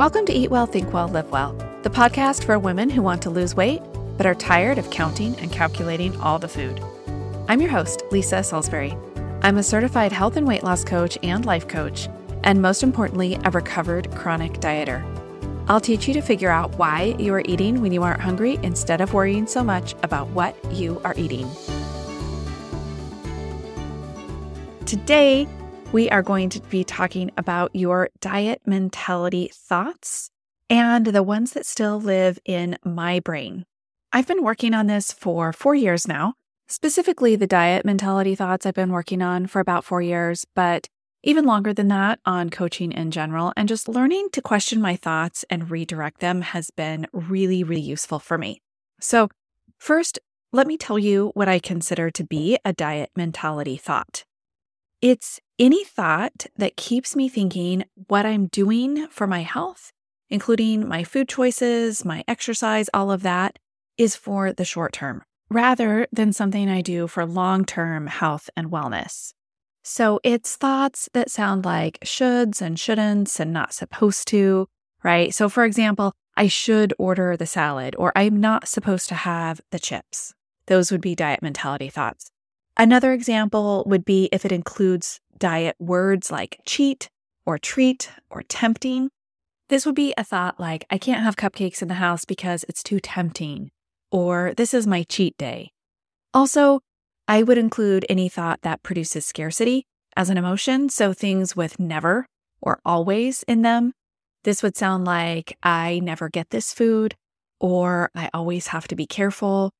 Welcome to Eat Well, Think Well, Live Well, the podcast for women who want to lose weight but are tired of counting and calculating all the food. I'm your host, Lisa Salisbury. I'm a certified health and weight loss coach and life coach, and most importantly, a recovered chronic dieter. I'll teach you to figure out why you are eating when you aren't hungry instead of worrying so much about what you are eating. Today, we are going to be talking about your diet mentality thoughts and the ones that still live in my brain. I've been working on this for four years now. Specifically, the diet mentality thoughts I've been working on for about four years, but even longer than that on coaching in general. And just learning to question my thoughts and redirect them has been really, really useful for me. So, first, let me tell you what I consider to be a diet mentality thought. It's any thought that keeps me thinking what I'm doing for my health, including my food choices, my exercise, all of that, is for the short term rather than something I do for long term health and wellness. So it's thoughts that sound like shoulds and shouldn'ts and not supposed to, right? So, for example, I should order the salad or I'm not supposed to have the chips. Those would be diet mentality thoughts. Another example would be if it includes diet words like cheat or treat or tempting. This would be a thought like, I can't have cupcakes in the house because it's too tempting, or this is my cheat day. Also, I would include any thought that produces scarcity as an emotion, so things with never or always in them. This would sound like, I never get this food, or I always have to be careful,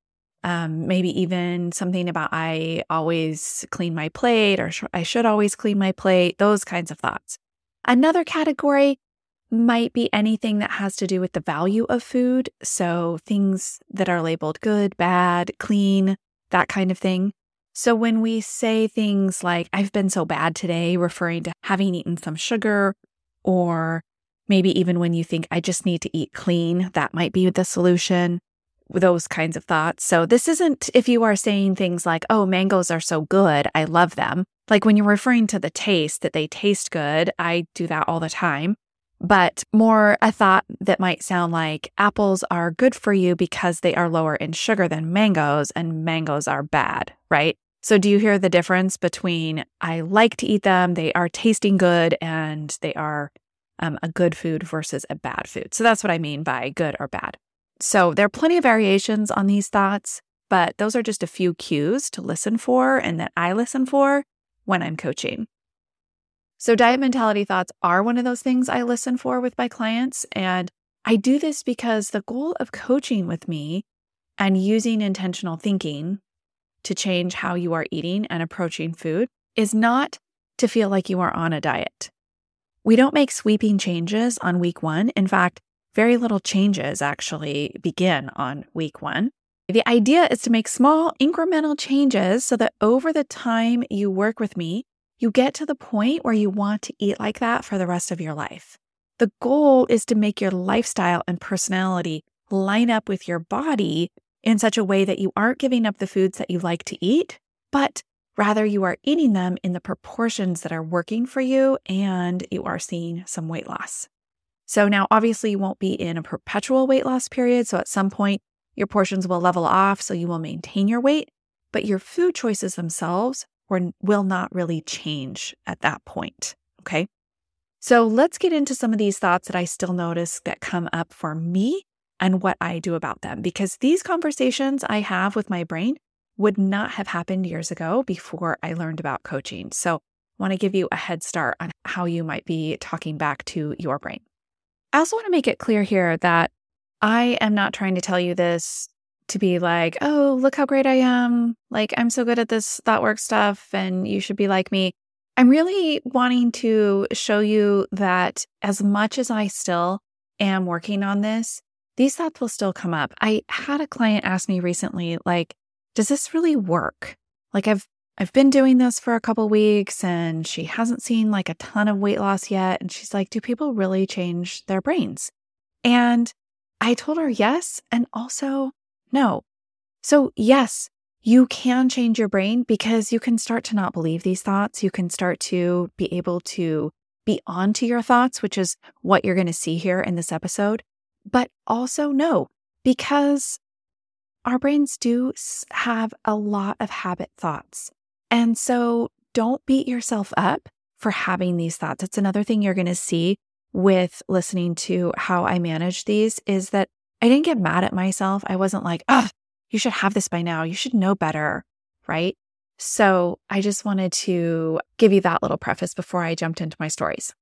um, maybe even something about I always clean my plate or sh- I should always clean my plate, those kinds of thoughts. Another category might be anything that has to do with the value of food. So things that are labeled good, bad, clean, that kind of thing. So when we say things like, I've been so bad today, referring to having eaten some sugar, or maybe even when you think, I just need to eat clean, that might be the solution those kinds of thoughts. So this isn't if you are saying things like, oh, mangoes are so good, I love them. Like when you're referring to the taste that they taste good, I do that all the time. But more a thought that might sound like apples are good for you because they are lower in sugar than mangoes and mangoes are bad, right? So do you hear the difference between I like to eat them, they are tasting good, and they are um, a good food versus a bad food? So that's what I mean by good or bad. So there are plenty of variations on these thoughts, but those are just a few cues to listen for and that I listen for when I'm coaching. So, diet mentality thoughts are one of those things I listen for with my clients. And I do this because the goal of coaching with me and using intentional thinking to change how you are eating and approaching food is not to feel like you are on a diet. We don't make sweeping changes on week one. In fact, very little changes actually begin on week one. The idea is to make small incremental changes so that over the time you work with me, you get to the point where you want to eat like that for the rest of your life. The goal is to make your lifestyle and personality line up with your body in such a way that you aren't giving up the foods that you like to eat, but rather you are eating them in the proportions that are working for you and you are seeing some weight loss. So now, obviously, you won't be in a perpetual weight loss period. So at some point, your portions will level off. So you will maintain your weight, but your food choices themselves will not really change at that point. Okay. So let's get into some of these thoughts that I still notice that come up for me and what I do about them, because these conversations I have with my brain would not have happened years ago before I learned about coaching. So I want to give you a head start on how you might be talking back to your brain. I also want to make it clear here that I am not trying to tell you this to be like, oh, look how great I am. Like, I'm so good at this thought work stuff and you should be like me. I'm really wanting to show you that as much as I still am working on this, these thoughts will still come up. I had a client ask me recently, like, does this really work? Like, I've I've been doing this for a couple weeks and she hasn't seen like a ton of weight loss yet. And she's like, Do people really change their brains? And I told her yes, and also no. So, yes, you can change your brain because you can start to not believe these thoughts. You can start to be able to be onto your thoughts, which is what you're going to see here in this episode, but also no, because our brains do have a lot of habit thoughts. And so don't beat yourself up for having these thoughts. It's another thing you're going to see with listening to how I manage these is that I didn't get mad at myself. I wasn't like, oh, you should have this by now. You should know better. Right. So I just wanted to give you that little preface before I jumped into my stories.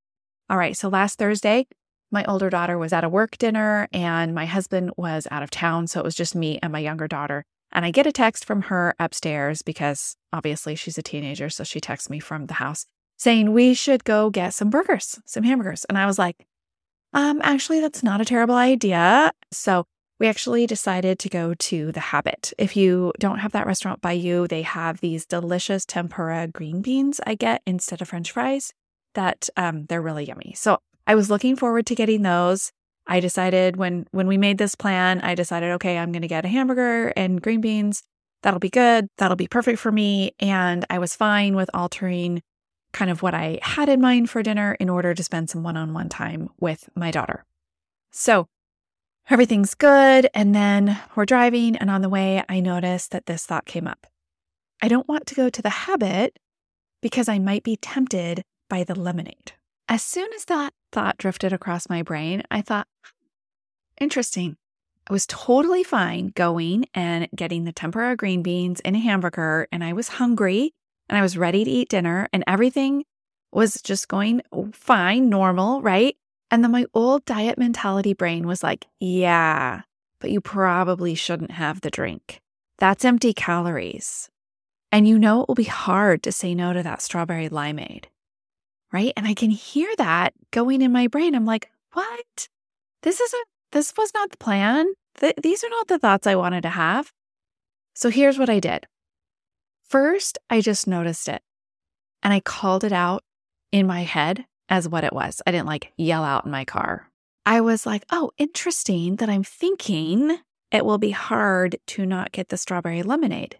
All right. So last Thursday, my older daughter was at a work dinner and my husband was out of town. So it was just me and my younger daughter. And I get a text from her upstairs because obviously she's a teenager. So she texts me from the house saying we should go get some burgers, some hamburgers. And I was like, um, actually, that's not a terrible idea. So we actually decided to go to The Habit. If you don't have that restaurant by you, they have these delicious tempura green beans I get instead of french fries that um, they're really yummy. So I was looking forward to getting those. I decided when when we made this plan, I decided, okay, I'm going to get a hamburger and green beans. That'll be good. That'll be perfect for me. And I was fine with altering kind of what I had in mind for dinner in order to spend some one on one time with my daughter. So everything's good. And then we're driving, and on the way, I noticed that this thought came up. I don't want to go to the habit because I might be tempted by the lemonade. As soon as that thought drifted across my brain, I thought, interesting. I was totally fine going and getting the tempura green beans and a hamburger, and I was hungry and I was ready to eat dinner and everything was just going fine, normal, right? And then my old diet mentality brain was like, yeah, but you probably shouldn't have the drink. That's empty calories. And you know it will be hard to say no to that strawberry limeade, right? And I can hear that going in my brain. I'm like, what? This isn't, this was not the plan. Th- these are not the thoughts I wanted to have. So here's what I did First, I just noticed it and I called it out in my head as what it was. I didn't like yell out in my car. I was like, oh, interesting that I'm thinking it will be hard to not get the strawberry lemonade.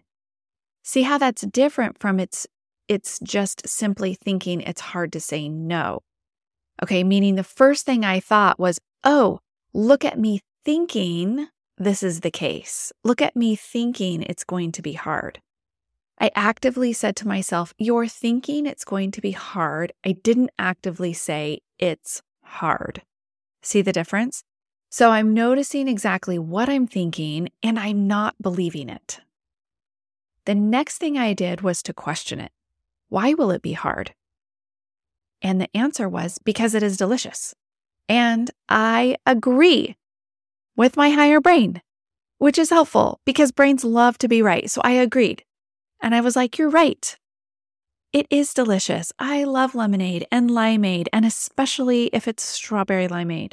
See how that's different from it's it's just simply thinking it's hard to say no. Okay, meaning the first thing I thought was, "Oh, look at me thinking this is the case. Look at me thinking it's going to be hard." I actively said to myself, You're thinking it's going to be hard. I didn't actively say it's hard. See the difference? So I'm noticing exactly what I'm thinking and I'm not believing it. The next thing I did was to question it. Why will it be hard? And the answer was because it is delicious. And I agree with my higher brain, which is helpful because brains love to be right. So I agreed. And I was like, You're right. It is delicious. I love lemonade and limeade, and especially if it's strawberry limeade.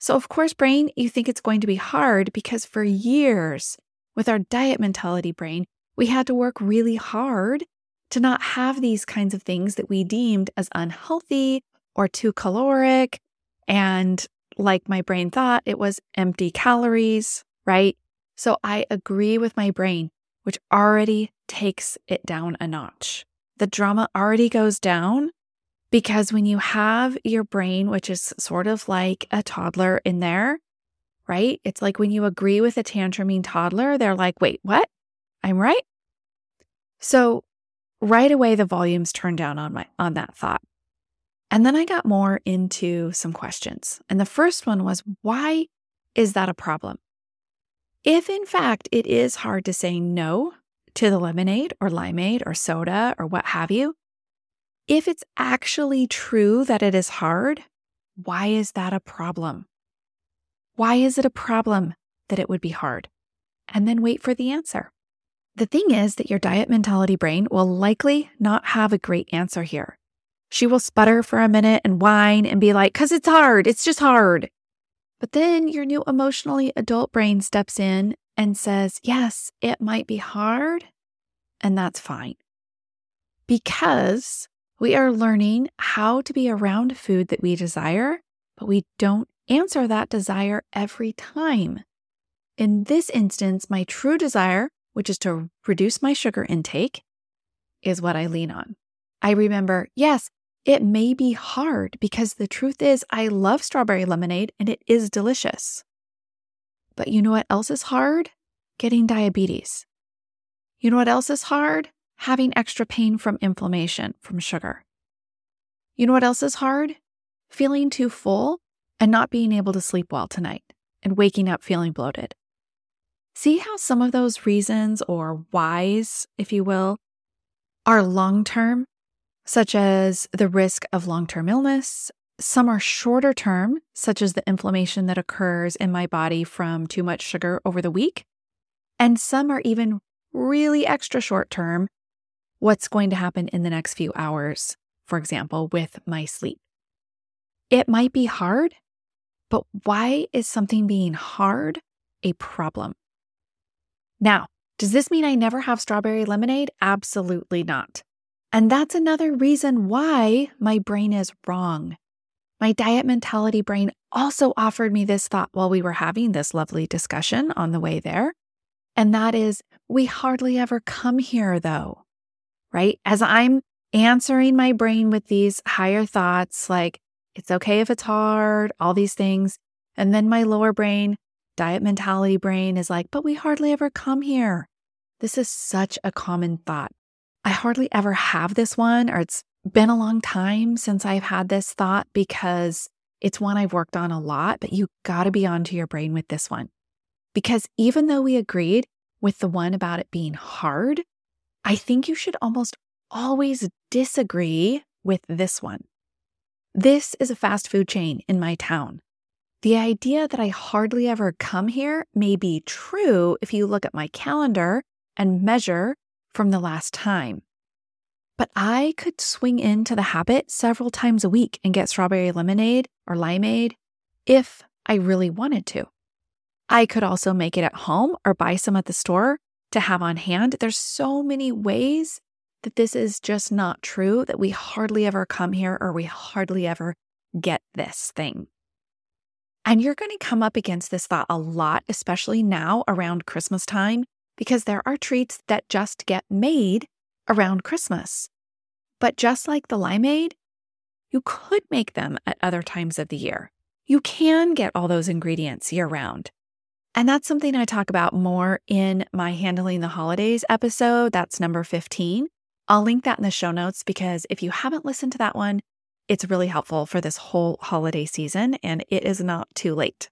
So, of course, brain, you think it's going to be hard because for years, with our diet mentality brain, we had to work really hard to not have these kinds of things that we deemed as unhealthy or too caloric. And like my brain thought, it was empty calories, right? So I agree with my brain which already takes it down a notch. The drama already goes down because when you have your brain, which is sort of like a toddler in there, right? It's like when you agree with a tantruming toddler, they're like, wait, what? I'm right. So right away, the volumes turned down on my on that thought. And then I got more into some questions. And the first one was, why is that a problem? If in fact it is hard to say no to the lemonade or limeade or soda or what have you, if it's actually true that it is hard, why is that a problem? Why is it a problem that it would be hard? And then wait for the answer. The thing is that your diet mentality brain will likely not have a great answer here. She will sputter for a minute and whine and be like, because it's hard, it's just hard. But then your new emotionally adult brain steps in and says, Yes, it might be hard, and that's fine. Because we are learning how to be around food that we desire, but we don't answer that desire every time. In this instance, my true desire, which is to reduce my sugar intake, is what I lean on. I remember, yes, It may be hard because the truth is, I love strawberry lemonade and it is delicious. But you know what else is hard? Getting diabetes. You know what else is hard? Having extra pain from inflammation from sugar. You know what else is hard? Feeling too full and not being able to sleep well tonight and waking up feeling bloated. See how some of those reasons or whys, if you will, are long term such as the risk of long term illness. Some are shorter term, such as the inflammation that occurs in my body from too much sugar over the week. And some are even really extra short term, what's going to happen in the next few hours, for example, with my sleep. It might be hard, but why is something being hard a problem? Now, does this mean I never have strawberry lemonade? Absolutely not. And that's another reason why my brain is wrong. My diet mentality brain also offered me this thought while we were having this lovely discussion on the way there. And that is, we hardly ever come here though, right? As I'm answering my brain with these higher thoughts, like, it's okay if it's hard, all these things. And then my lower brain, diet mentality brain is like, but we hardly ever come here. This is such a common thought. I hardly ever have this one, or it's been a long time since I've had this thought because it's one I've worked on a lot, but you got to be onto your brain with this one. Because even though we agreed with the one about it being hard, I think you should almost always disagree with this one. This is a fast food chain in my town. The idea that I hardly ever come here may be true if you look at my calendar and measure from the last time. But I could swing into the habit several times a week and get strawberry lemonade or limeade if I really wanted to. I could also make it at home or buy some at the store to have on hand. There's so many ways that this is just not true, that we hardly ever come here or we hardly ever get this thing. And you're going to come up against this thought a lot, especially now around Christmas time, because there are treats that just get made around Christmas. But just like the limeade, you could make them at other times of the year. You can get all those ingredients year round. And that's something I talk about more in my Handling the Holidays episode. That's number 15. I'll link that in the show notes because if you haven't listened to that one, it's really helpful for this whole holiday season and it is not too late.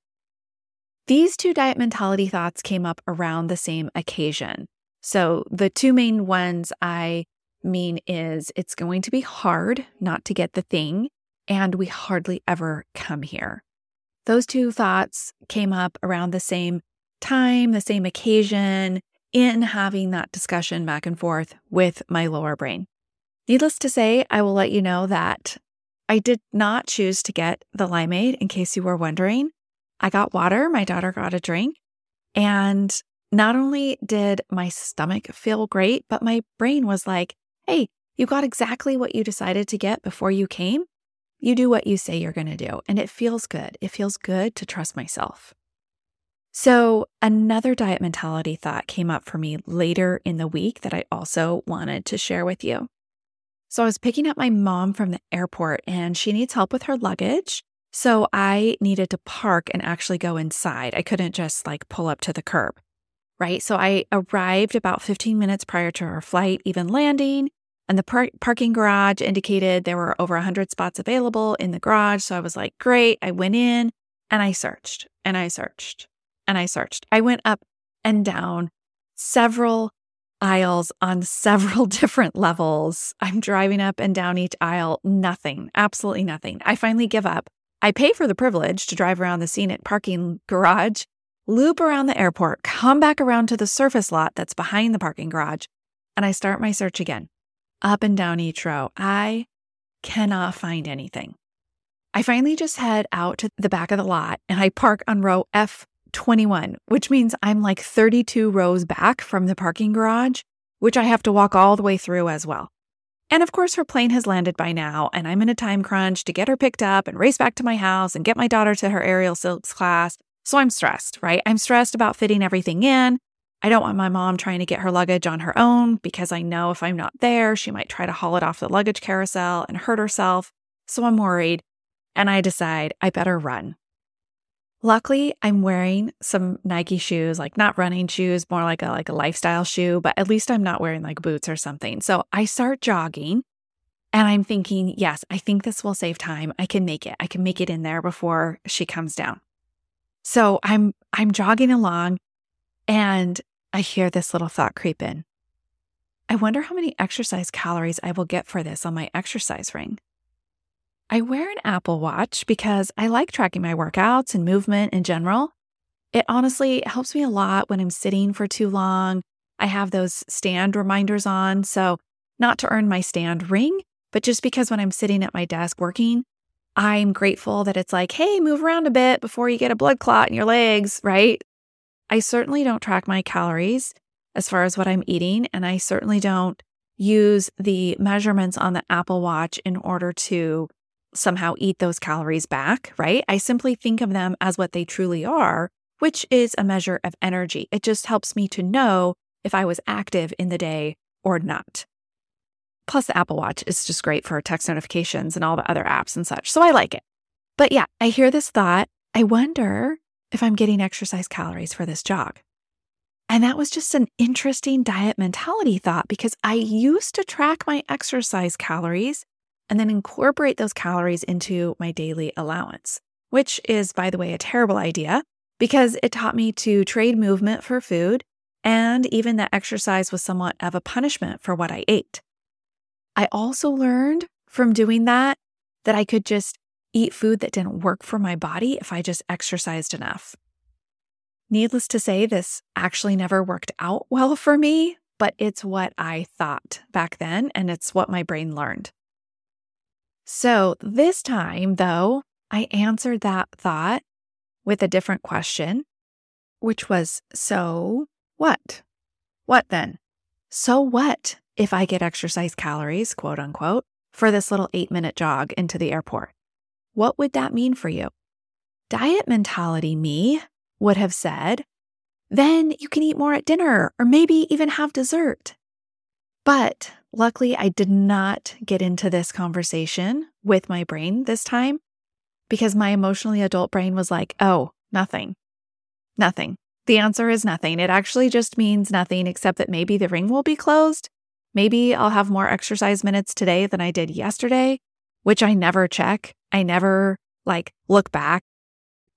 These two diet mentality thoughts came up around the same occasion. So, the two main ones I mean is it's going to be hard not to get the thing, and we hardly ever come here. Those two thoughts came up around the same time, the same occasion, in having that discussion back and forth with my lower brain. Needless to say, I will let you know that I did not choose to get the limeade, in case you were wondering. I got water, my daughter got a drink. And not only did my stomach feel great, but my brain was like, hey, you got exactly what you decided to get before you came. You do what you say you're going to do. And it feels good. It feels good to trust myself. So, another diet mentality thought came up for me later in the week that I also wanted to share with you. So, I was picking up my mom from the airport and she needs help with her luggage. So I needed to park and actually go inside. I couldn't just like pull up to the curb, right? So I arrived about 15 minutes prior to her flight, even landing, and the par- parking garage indicated there were over 100 spots available in the garage. So I was like, great. I went in and I searched and I searched and I searched. I went up and down several aisles on several different levels. I'm driving up and down each aisle, nothing, absolutely nothing. I finally give up I pay for the privilege to drive around the scenic parking garage, loop around the airport, come back around to the surface lot that's behind the parking garage, and I start my search again, up and down each row. I cannot find anything. I finally just head out to the back of the lot and I park on row F21, which means I'm like 32 rows back from the parking garage, which I have to walk all the way through as well. And of course, her plane has landed by now, and I'm in a time crunch to get her picked up and race back to my house and get my daughter to her aerial silks class. So I'm stressed, right? I'm stressed about fitting everything in. I don't want my mom trying to get her luggage on her own because I know if I'm not there, she might try to haul it off the luggage carousel and hurt herself. So I'm worried. And I decide I better run. Luckily, I'm wearing some Nike shoes, like not running shoes, more like a like a lifestyle shoe, but at least I'm not wearing like boots or something. So I start jogging and I'm thinking, yes, I think this will save time. I can make it. I can make it in there before she comes down. So I'm I'm jogging along and I hear this little thought creep in. I wonder how many exercise calories I will get for this on my exercise ring. I wear an Apple Watch because I like tracking my workouts and movement in general. It honestly helps me a lot when I'm sitting for too long. I have those stand reminders on. So, not to earn my stand ring, but just because when I'm sitting at my desk working, I'm grateful that it's like, hey, move around a bit before you get a blood clot in your legs, right? I certainly don't track my calories as far as what I'm eating. And I certainly don't use the measurements on the Apple Watch in order to somehow eat those calories back, right? I simply think of them as what they truly are, which is a measure of energy. It just helps me to know if I was active in the day or not. Plus, the Apple Watch is just great for text notifications and all the other apps and such. So I like it. But yeah, I hear this thought. I wonder if I'm getting exercise calories for this jog. And that was just an interesting diet mentality thought because I used to track my exercise calories and then incorporate those calories into my daily allowance, which is, by the way, a terrible idea because it taught me to trade movement for food and even that exercise was somewhat of a punishment for what I ate. I also learned from doing that that I could just eat food that didn't work for my body if I just exercised enough. Needless to say, this actually never worked out well for me, but it's what I thought back then, and it's what my brain learned. So this time, though, I answered that thought with a different question, which was So what? What then? So what if I get exercise calories, quote unquote, for this little eight minute jog into the airport? What would that mean for you? Diet mentality me would have said, then you can eat more at dinner or maybe even have dessert. But luckily, I did not get into this conversation with my brain this time because my emotionally adult brain was like, oh, nothing, nothing. The answer is nothing. It actually just means nothing, except that maybe the ring will be closed. Maybe I'll have more exercise minutes today than I did yesterday, which I never check. I never like look back.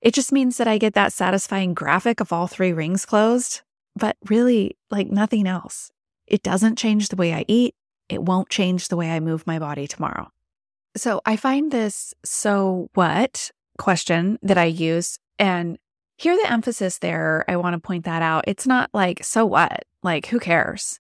It just means that I get that satisfying graphic of all three rings closed, but really like nothing else. It doesn't change the way I eat. It won't change the way I move my body tomorrow. So I find this so what question that I use and hear the emphasis there, I want to point that out. It's not like, so what? Like, who cares?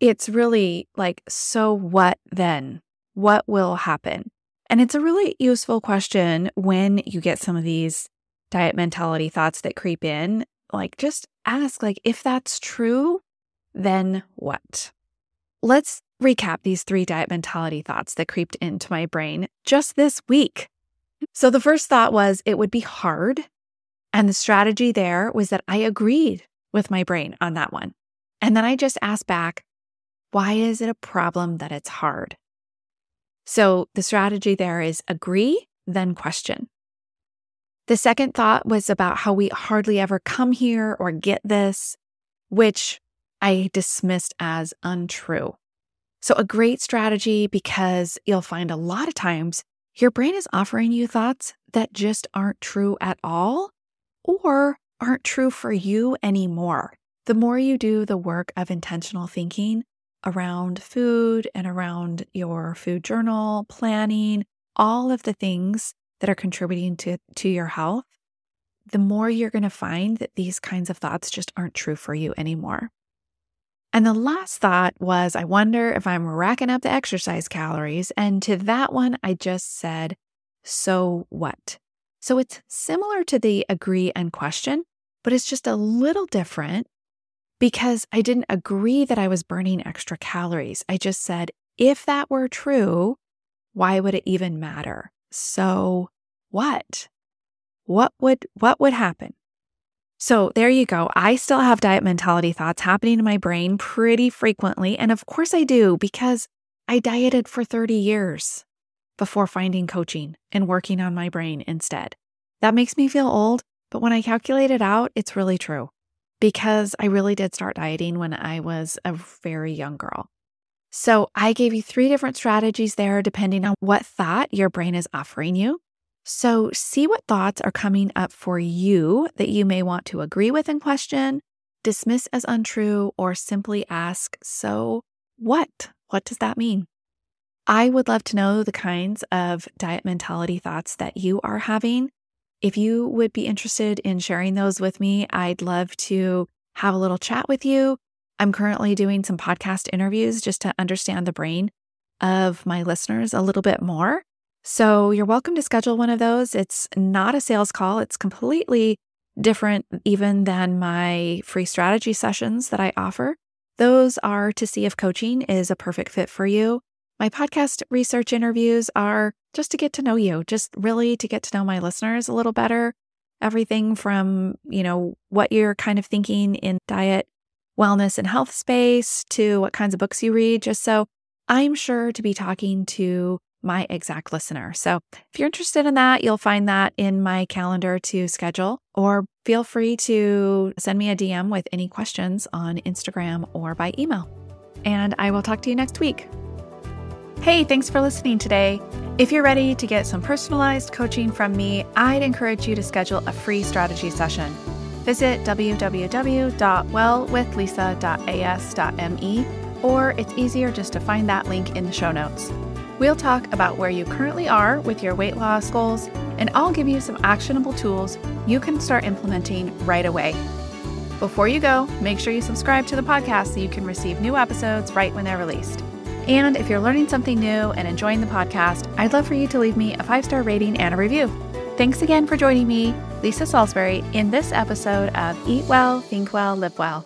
It's really like, so what then? What will happen? And it's a really useful question when you get some of these diet mentality thoughts that creep in. Like, just ask, like, if that's true, then what? Let's recap these three diet mentality thoughts that creeped into my brain just this week. So, the first thought was it would be hard. And the strategy there was that I agreed with my brain on that one. And then I just asked back, why is it a problem that it's hard? So, the strategy there is agree, then question. The second thought was about how we hardly ever come here or get this, which I dismissed as untrue. So, a great strategy because you'll find a lot of times your brain is offering you thoughts that just aren't true at all or aren't true for you anymore. The more you do the work of intentional thinking around food and around your food journal, planning, all of the things that are contributing to, to your health, the more you're going to find that these kinds of thoughts just aren't true for you anymore. And the last thought was, I wonder if I'm racking up the exercise calories. And to that one, I just said, so what? So it's similar to the agree and question, but it's just a little different because I didn't agree that I was burning extra calories. I just said, if that were true, why would it even matter? So what? What would what would happen? So there you go. I still have diet mentality thoughts happening in my brain pretty frequently. And of course I do because I dieted for 30 years before finding coaching and working on my brain instead. That makes me feel old, but when I calculate it out, it's really true because I really did start dieting when I was a very young girl. So I gave you three different strategies there depending on what thought your brain is offering you. So see what thoughts are coming up for you that you may want to agree with and question, dismiss as untrue, or simply ask, So what? What does that mean? I would love to know the kinds of diet mentality thoughts that you are having. If you would be interested in sharing those with me, I'd love to have a little chat with you. I'm currently doing some podcast interviews just to understand the brain of my listeners a little bit more. So you're welcome to schedule one of those. It's not a sales call, it's completely different, even than my free strategy sessions that I offer. Those are to see if coaching is a perfect fit for you. My podcast research interviews are just to get to know you, just really to get to know my listeners a little better. Everything from, you know, what you're kind of thinking in diet, wellness, and health space to what kinds of books you read, just so I'm sure to be talking to my exact listener. So if you're interested in that, you'll find that in my calendar to schedule, or feel free to send me a DM with any questions on Instagram or by email. And I will talk to you next week. Hey, thanks for listening today. If you're ready to get some personalized coaching from me, I'd encourage you to schedule a free strategy session. Visit www.wellwithlisa.as.me, or it's easier just to find that link in the show notes. We'll talk about where you currently are with your weight loss goals, and I'll give you some actionable tools you can start implementing right away. Before you go, make sure you subscribe to the podcast so you can receive new episodes right when they're released. And if you're learning something new and enjoying the podcast, I'd love for you to leave me a five star rating and a review. Thanks again for joining me, Lisa Salisbury, in this episode of Eat Well, Think Well, Live Well.